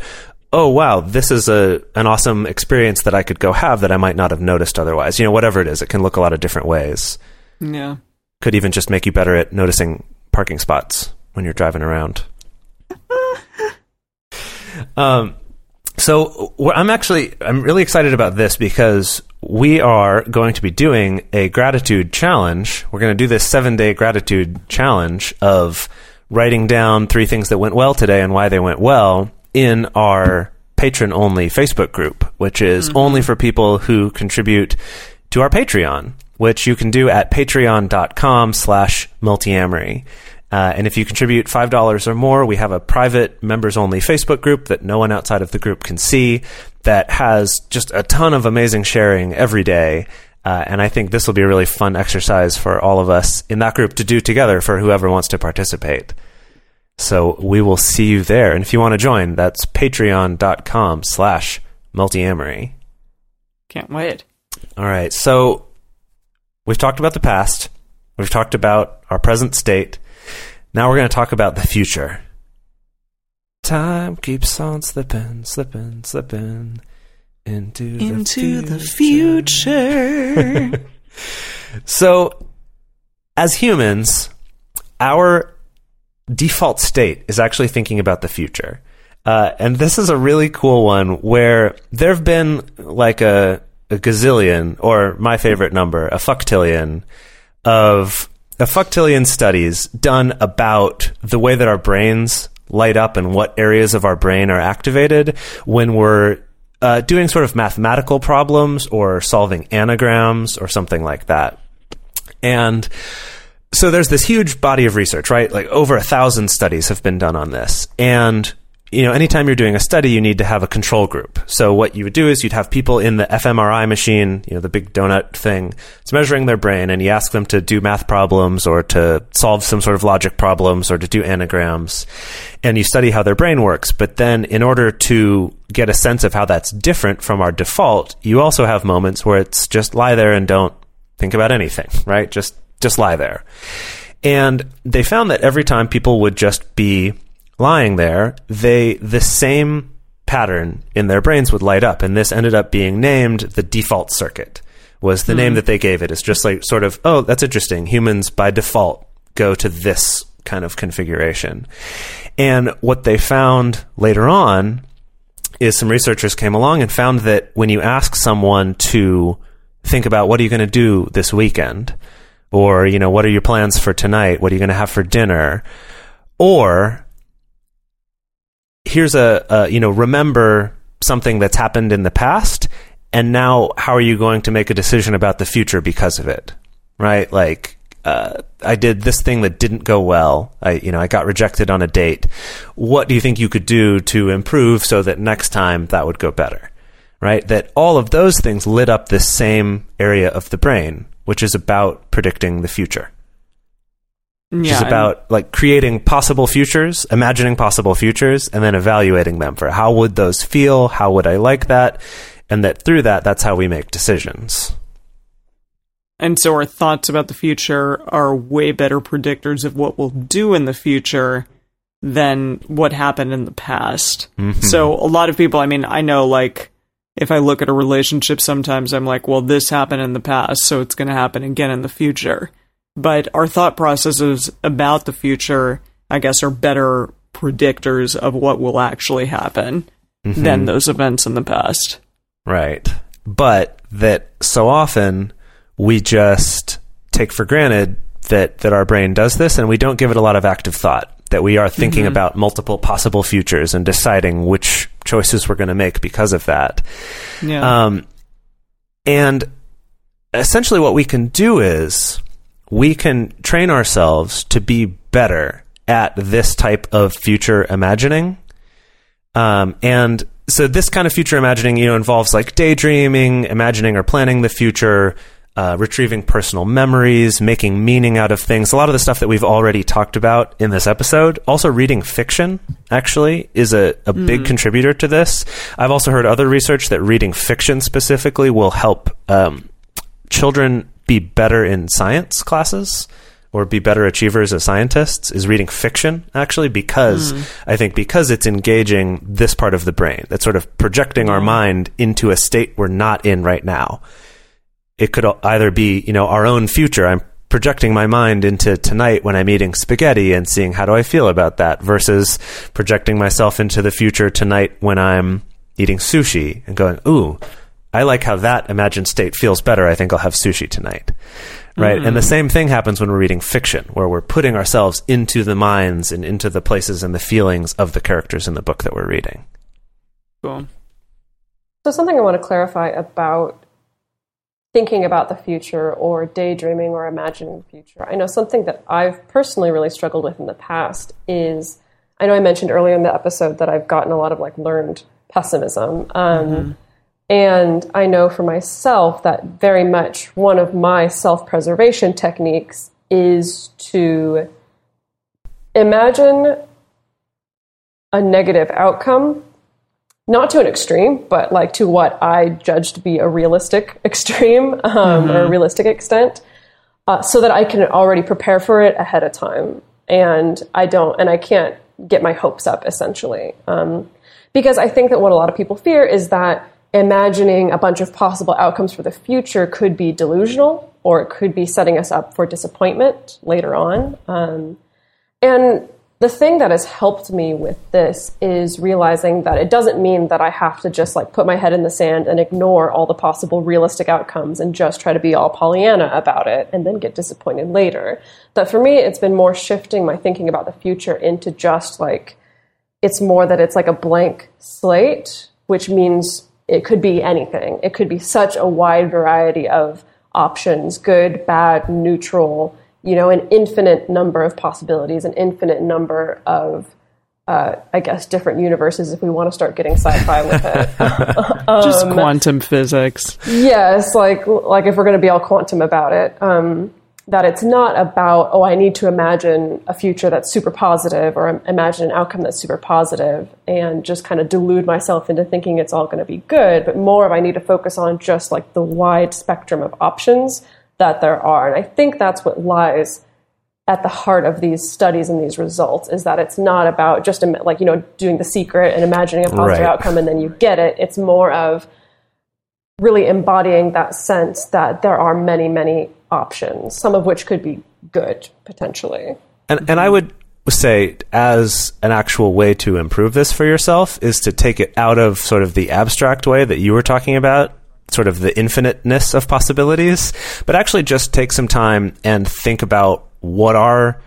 oh wow this is a an awesome experience that I could go have that I might not have noticed otherwise you know whatever it is it can look a lot of different ways Yeah. could even just make you better at noticing parking spots when you're driving around um so I'm actually I'm really excited about this because we are going to be doing a gratitude challenge. We're going to do this 7-day gratitude challenge of writing down three things that went well today and why they went well in our patron only Facebook group, which is only for people who contribute to our Patreon, which you can do at patreon.com slash multiamory. Uh, and if you contribute $5 or more, we have a private members only Facebook group that no one outside of the group can see that has just a ton of amazing sharing every day. Uh, and I think this will be a really fun exercise for all of us in that group to do together for whoever wants to participate. So we will see you there. And if you want to join, that's patreon.com slash multiamory. Can't wait. All right. So we've talked about the past. We've talked about our present state. Now we're going to talk about the future. Time keeps on slipping, slipping, slipping into, Into the the future. So, as humans, our default state is actually thinking about the future. Uh, and this is a really cool one where there have been like a, a gazillion, or my favorite number, a fuctillion, of a fuctillion studies done about the way that our brains light up and what areas of our brain are activated when we're uh, doing sort of mathematical problems or solving anagrams or something like that. And so there's this huge body of research, right? Like over a thousand studies have been done on this. And, you know, anytime you're doing a study, you need to have a control group. So what you would do is you'd have people in the fMRI machine, you know, the big donut thing. It's measuring their brain and you ask them to do math problems or to solve some sort of logic problems or to do anagrams. And you study how their brain works. But then in order to get a sense of how that's different from our default, you also have moments where it's just lie there and don't think about anything, right? Just just lie there. And they found that every time people would just be lying there, they the same pattern in their brains would light up, and this ended up being named the default circuit. Was the name hmm. that they gave it? It's just like sort of, oh, that's interesting. Humans by default go to this kind of configuration. And what they found later on is some researchers came along and found that when you ask someone to think about what are you going to do this weekend or you know what are your plans for tonight what are you going to have for dinner or here's a, a you know remember something that's happened in the past and now how are you going to make a decision about the future because of it right like uh, I did this thing that didn't go well. I, you know, I got rejected on a date. What do you think you could do to improve so that next time that would go better? Right? That all of those things lit up this same area of the brain, which is about predicting the future. Which yeah, is and- about like creating possible futures, imagining possible futures, and then evaluating them for how would those feel? How would I like that? And that through that, that's how we make decisions. And so our thoughts about the future are way better predictors of what we'll do in the future than what happened in the past. Mm-hmm. So a lot of people, I mean, I know like if I look at a relationship sometimes I'm like, well, this happened in the past, so it's going to happen again in the future. But our thought processes about the future, I guess, are better predictors of what will actually happen than those events in the past. Right. But that so often we just take for granted that, that our brain does this and we don't give it a lot of active thought. That we are thinking about multiple possible futures and deciding which choices we're going to make because of that. Yeah. Um, and essentially, what we can do is we can train ourselves to be better at this type of future imagining Um, and so this kind of future imagining, you know, involves like daydreaming, imagining or planning the future, uh, retrieving personal memories, making meaning out of things. A lot of the stuff that we've already talked about in this episode. Also, reading fiction actually is a, a big contributor to this. I've also heard other research that reading fiction specifically will help um, children be better in science classes or be better achievers as scientists is reading fiction actually because hmm. I think because it's engaging this part of the brain that's sort of projecting our hmm. mind into a state we're not in right now. It could either be, you know, our own future. I'm projecting my mind into tonight when I'm eating spaghetti and seeing how do I feel about that versus projecting myself into the future tonight when I'm eating sushi and going, ooh, I like how that imagined state feels better. I think I'll have sushi tonight. Right. And the same thing happens when we're reading fiction, where we're putting ourselves into the minds and into the places and the feelings of the characters in the book that we're reading. Cool. So, something I want to clarify about thinking about the future or daydreaming or imagining the future. I know something that I've personally really struggled with in the past is I know I mentioned earlier in the episode that I've gotten a lot of like learned pessimism. Um, And I know for myself that very much one of my self preservation techniques is to imagine a negative outcome not to an extreme, but like to what I judge to be a realistic extreme um, or a realistic extent, uh, so that I can already prepare for it ahead of time. And I don't, and I can't get my hopes up essentially. Um, because I think that what a lot of people fear is that imagining a bunch of possible outcomes for the future could be delusional or it could be setting us up for disappointment later on. Um, and the thing that has helped me with this is realizing that it doesn't mean that I have to just like put my head in the sand and ignore all the possible realistic outcomes and just try to be all Pollyanna about it and then get disappointed later. That for me, it's been more shifting my thinking about the future into just like, it's more that it's like a blank slate, which means it could be anything. It could be such a wide variety of options good, bad, neutral, you know, an infinite number of possibilities, an infinite number of, uh, I guess, different universes if we want to start getting sci fi with it. Just quantum physics. yes, like, like if we're going to be all quantum about it. Um, that it's not about, oh, I need to imagine a future that's super positive or imagine an outcome that's super positive and just kind of delude myself into thinking it's all going to be good, but more of I need to focus on just like the wide spectrum of options that there are. And I think that's what lies at the heart of these studies and these results is that it's not about just like, you know, doing the secret and imagining a positive Right. outcome and then you get it. It's more of, really embodying that sense that there are many, many options, some of which could be good potentially. And and I would say as an actual way to improve this for yourself is to take it out of sort of the abstract way that you were talking about sort of the infiniteness of possibilities but actually just take some time and think about what are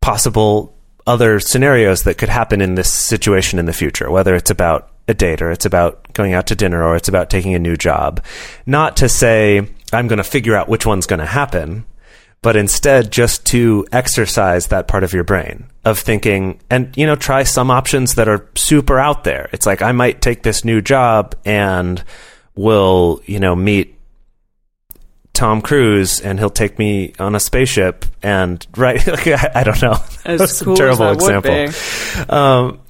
possible other scenarios that could happen in this situation in the future whether it's about a date or it's about going out to dinner or it's about taking a new job. Not to say i'm going to figure out which one's going to happen but instead just to exercise that part of your brain of thinking and you know try some options that are super out there. It's like i might take this new job and will you know meet tom cruise and he'll take me on a spaceship and right like, I, don't know. As That's cool a terrible example. um,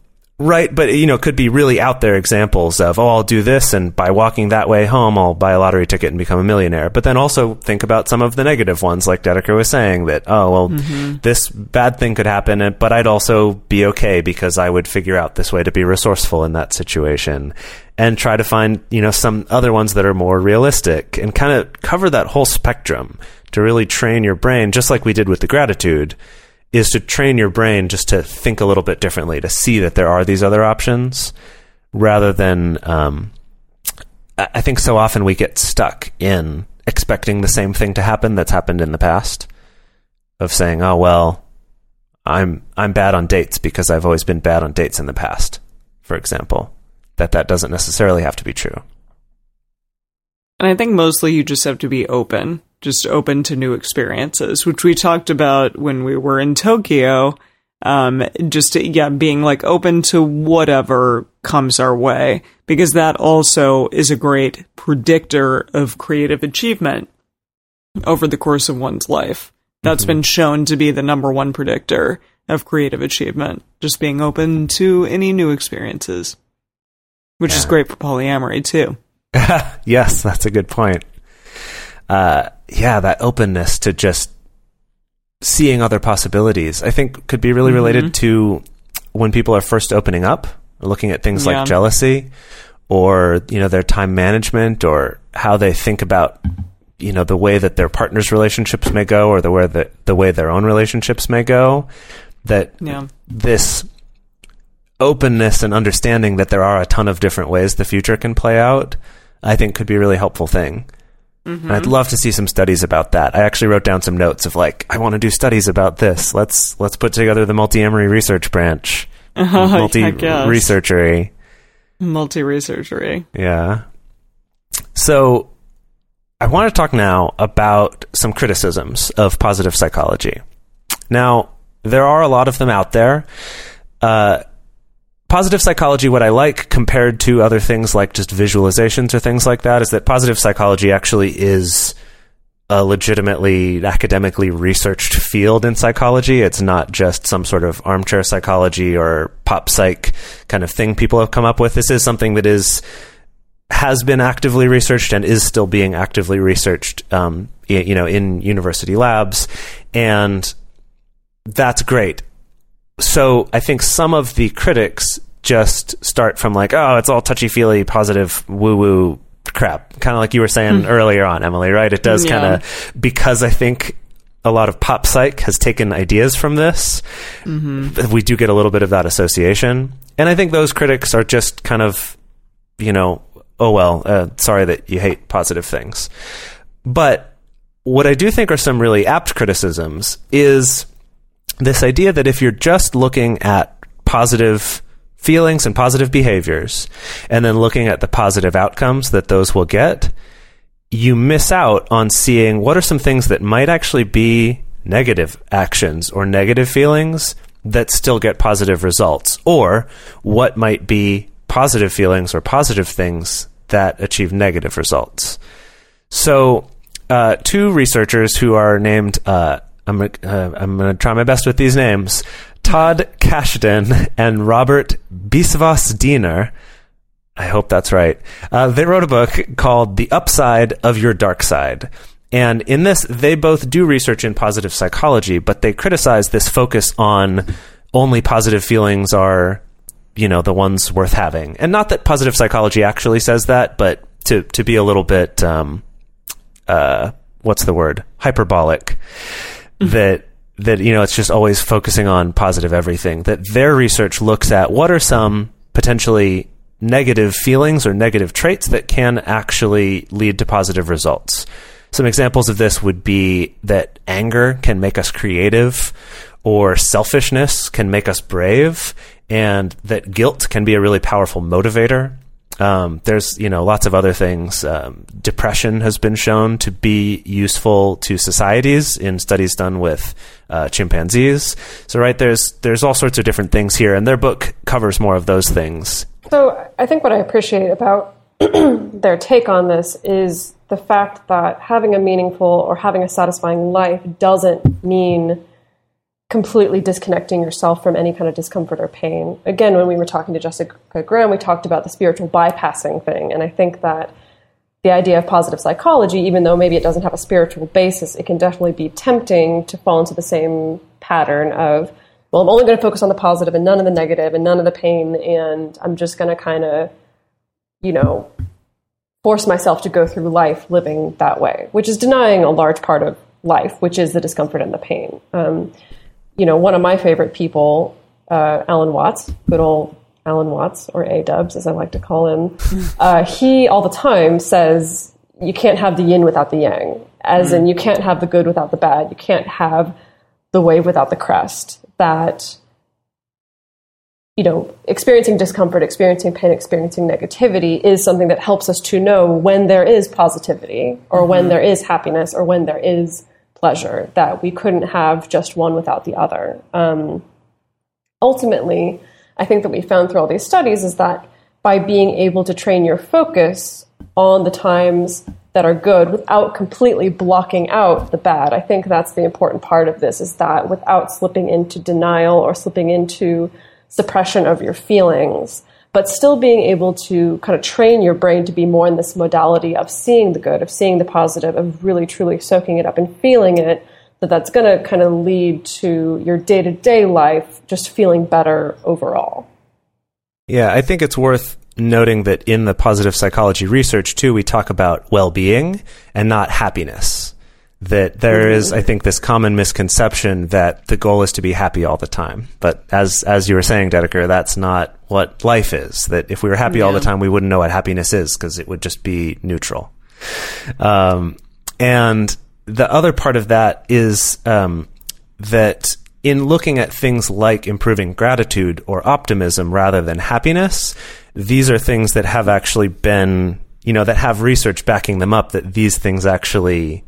Right, but you know, could be really out there examples of, oh, I'll do this, and by walking that way home, I'll buy a lottery ticket and become a millionaire. But then also think about some of the negative ones, like Dedeker was saying, that, oh, well, mm-hmm. this bad thing could happen, but I'd also be okay because I would figure out this way to be resourceful in that situation. And try to find, you know, some other ones that are more realistic and kind of cover that whole spectrum to really train your brain, just like we did with the gratitude is to train your brain just to think a little bit differently, to see that there are these other options, rather than. Um, I think so often we get stuck in expecting the same thing to happen that's happened in the past, of saying, "Oh well, I'm I'm bad on dates because I've always been bad on dates in the past," for example. That that doesn't necessarily have to be true. And I think mostly you just have to be open, just open to new experiences, which we talked about when we were in Tokyo. Um, just yeah, being like open to whatever comes our way because that also is a great predictor of creative achievement over the course of one's life. That's been shown to be the number one predictor of creative achievement. Just being open to any new experiences, which is great for polyamory too. yes, that's a good point. Uh, yeah, that openness to just seeing other possibilities, I think, could be really mm-hmm. related to when people are first opening up, looking at things Yeah. like jealousy, or you know their time management, or how they think about you know the way that their partners' relationships may go, or the way that the way their own relationships may go. That Yeah. this openness and understanding that there are a ton of different ways the future can play out, I think could be a really helpful thing. And I'd love to see some studies about that. I actually wrote down some notes of like, I want to do studies about this. Let's let's put together the multi-amory research branch, multi researchery, Multi researchery. Yeah. So I want to talk now about some criticisms of positive psychology. Now, there are a lot of them out there. Uh, positive psychology, what I like compared to other things like just visualizations or things like that, is that positive psychology actually is a legitimately academically researched field in psychology. It's not just some sort of armchair psychology or pop psych kind of thing people have come up with. This is something that is has been actively researched and is still being actively researched, um, you know, in university labs, and that's great. So I think some of the critics just start from like, oh, it's all touchy feely, positive, woo woo crap, kind of like you were saying earlier on, Emily, right? It does Yeah. kind of because I think a lot of pop psych has taken ideas from this. We do get a little bit of that association, and I think those critics are just kind of, you know, oh well, uh, sorry that you hate positive things, but what I do think are some really apt criticisms is this idea that if you're just looking at positive feelings and positive behaviors and then looking at the positive outcomes that those will get, you miss out on seeing what are some things that might actually be negative actions or negative feelings that still get positive results, or what might be positive feelings or positive things that achieve negative results. So, uh, two researchers who are named, uh, I'm, uh, I'm going to try my best with these names Todd Kashdan and Robert Biswas Diener. I hope that's right. Uh, they wrote a book called The Upside of Your Dark Side. And in this, they both do research in positive psychology, but they criticize this focus on only positive feelings are, you know, the ones worth having. And not that positive psychology actually says that, but to, to be a little bit, um, uh, what's the word? Hyperbolic. That, that, you know, it's just always focusing on positive everything. That their research looks at what are some potentially negative feelings or negative traits that can actually lead to positive results. Some examples of this would be that anger can make us creative, or selfishness can make us brave, and that guilt can be a really powerful motivator. Um, there's you know lots of other things. Um, depression has been shown to be useful to societies in studies done with uh, chimpanzees. So right there's there's all sorts of different things here, and their book covers more of those things. So I think what I appreciate about their take on this is the fact that having a meaningful or having a satisfying life doesn't mean completely disconnecting yourself from any kind of discomfort or pain. Again, when we were talking to Jessica Graham, we talked about the spiritual bypassing thing, and I think that the idea of positive psychology, even though maybe it doesn't have a spiritual basis, it can definitely be tempting to fall into the same pattern of, well, I'm only going to focus on the positive and none of the negative and none of the pain, and I'm just going to kind of, you know, force myself to go through life living that way, which is denying a large part of life, which is the discomfort and the pain. Um, you know, one of my favorite people, uh, Alan Watts, good old Alan Watts, or A Dubs, as I like to call him, uh, he all the time says you can't have the yin without the yang, as in you can't have the good without the bad, you can't have the wave without the crest. That you know, experiencing discomfort, experiencing pain, experiencing negativity is something that helps us to know when there is positivity or when there is happiness or when there is pleasure, that we couldn't have just one without the other. Um, ultimately, I think that we found through all these studies is that by being able to train your focus on the times that are good without completely blocking out the bad, I think that's the important part of this is that without slipping into denial or slipping into suppression of your feelings, but still being able to kind of train your brain to be more in this modality of seeing the good, of seeing the positive, of really truly soaking it up and feeling it, that that's going to kind of lead to your day to day life just feeling better overall. Yeah, I think it's worth noting that in the positive psychology research too, we talk about well-being and not happiness. That there is, I think, this common misconception that the goal is to be happy all the time. But as as you were saying, Dedeker, that's not what life is. That if we were happy all the time, we wouldn't know what happiness is because it would just be neutral. Um, and the other part of that is um, that in looking at things like improving gratitude or optimism rather than happiness, these are things that have actually been, you know, that have research backing them up that these things actually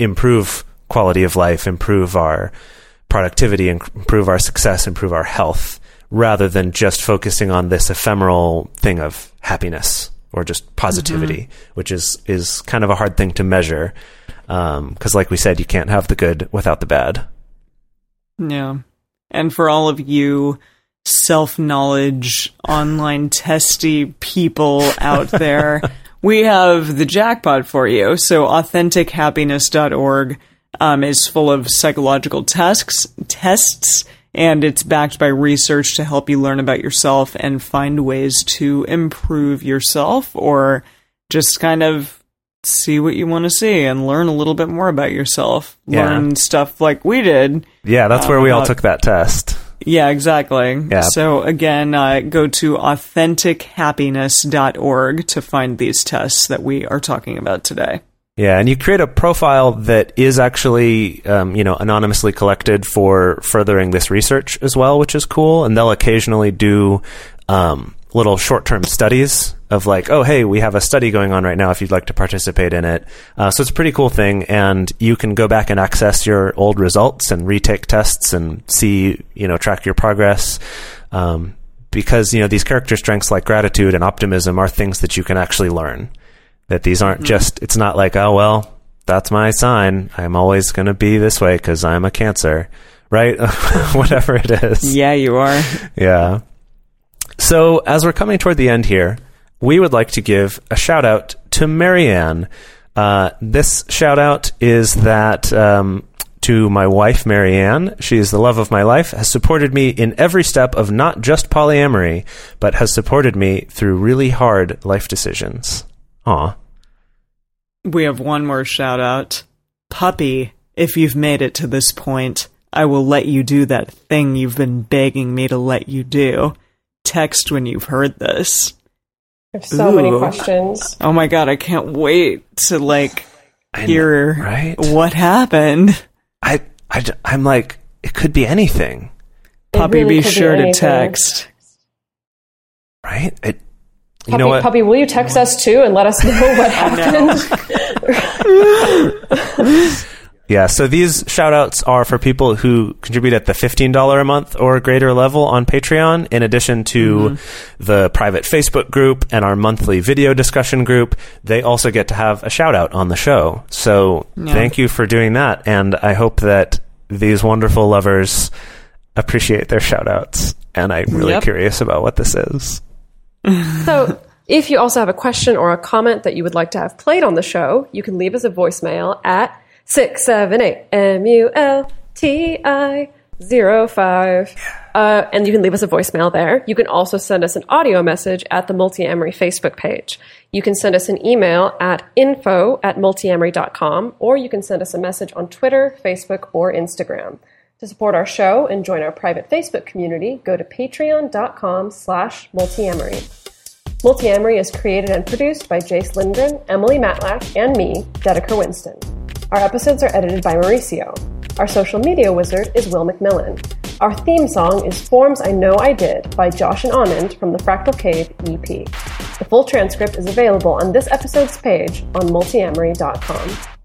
improve quality of life, improve our productivity, improve our success, improve our health, rather than just focusing on this ephemeral thing of happiness or just positivity, mm-hmm. which is is kind of a hard thing to measure. Um, because, like we said, you can't have the good without the bad. Yeah. And for all of you self knowledge, online testy people out there, we have the jackpot for you. So, AuthenticHappiness.org um, is full of psychological tests, tests, and it's backed by research to help you learn about yourself and find ways to improve yourself or just kind of see what you want to see and learn a little bit more about yourself. Yeah. Learn stuff like we did. Yeah, that's Um, where we all took that test. Yeah, exactly. Yeah. So again, uh, go to AuthenticHappiness.org to find these tests that we are talking about today. Yeah, and you create a profile that is actually, um, you know, anonymously collected for furthering this research as well, which is cool. And they'll occasionally do um, little short-term studies of like, oh, hey, we have a study going on right now. If you'd like to participate in it, uh, so it's a pretty cool thing. And you can go back and access your old results and retake tests and see, you know, track your progress. Um, because you know these character strengths like gratitude and optimism are things that you can actually learn that these aren't just it's not like oh well that's my sign i'm always going to be this way because i'm a cancer right whatever it is Yeah, you are. yeah so as we're coming toward the end here we would like to give a shout out to marianne uh, this shout out is that um, to my wife marianne she is the love of my life has supported me in every step of not just polyamory but has supported me through really hard life decisions Aw. We have one more shout out. Puppy, if you've made it to this point, I will let you do that thing you've been begging me to let you do. Text when you've heard this. There's so many questions. Oh my god, I can't wait to like hear know, right? what happened. I, I, I'm like, it could be anything, It Puppy, really be could be sure to text. right? It, you Puppy, know what? Puppy, will you text us too and let us know what happened? Yeah, so these shout outs are for people who contribute at the $15 a month or greater level on Patreon, in addition to mm-hmm. the private Facebook group and our monthly video discussion group. They also get to have a shout out on the show. So Yeah. thank you for doing that. And I hope that these wonderful lovers appreciate their shout outs. And I'm really Yep. curious about what this is. So, if you also have a question or a comment that you would like to have played on the show, you can leave us a voicemail at 678 MULTI 05. Uh, and you can leave us a voicemail there. You can also send us an audio message at the Multiamory Facebook page. You can send us an email at info at multiamory.com, or you can send us a message on Twitter, Facebook, or Instagram. To support our show and join our private Facebook community, go to patreon.com slash multiamory. Multiamory is created and produced by Jase Lindgren, Emily Matlack, and me, Dedeker Winston. Our episodes are edited by Mauricio. Our social media wizard is Will McMillan. Our theme song is Forms I Know I Did by Josh and Anand from the Fractal Cave EP. The full transcript is available on this episode's page on multiamory.com.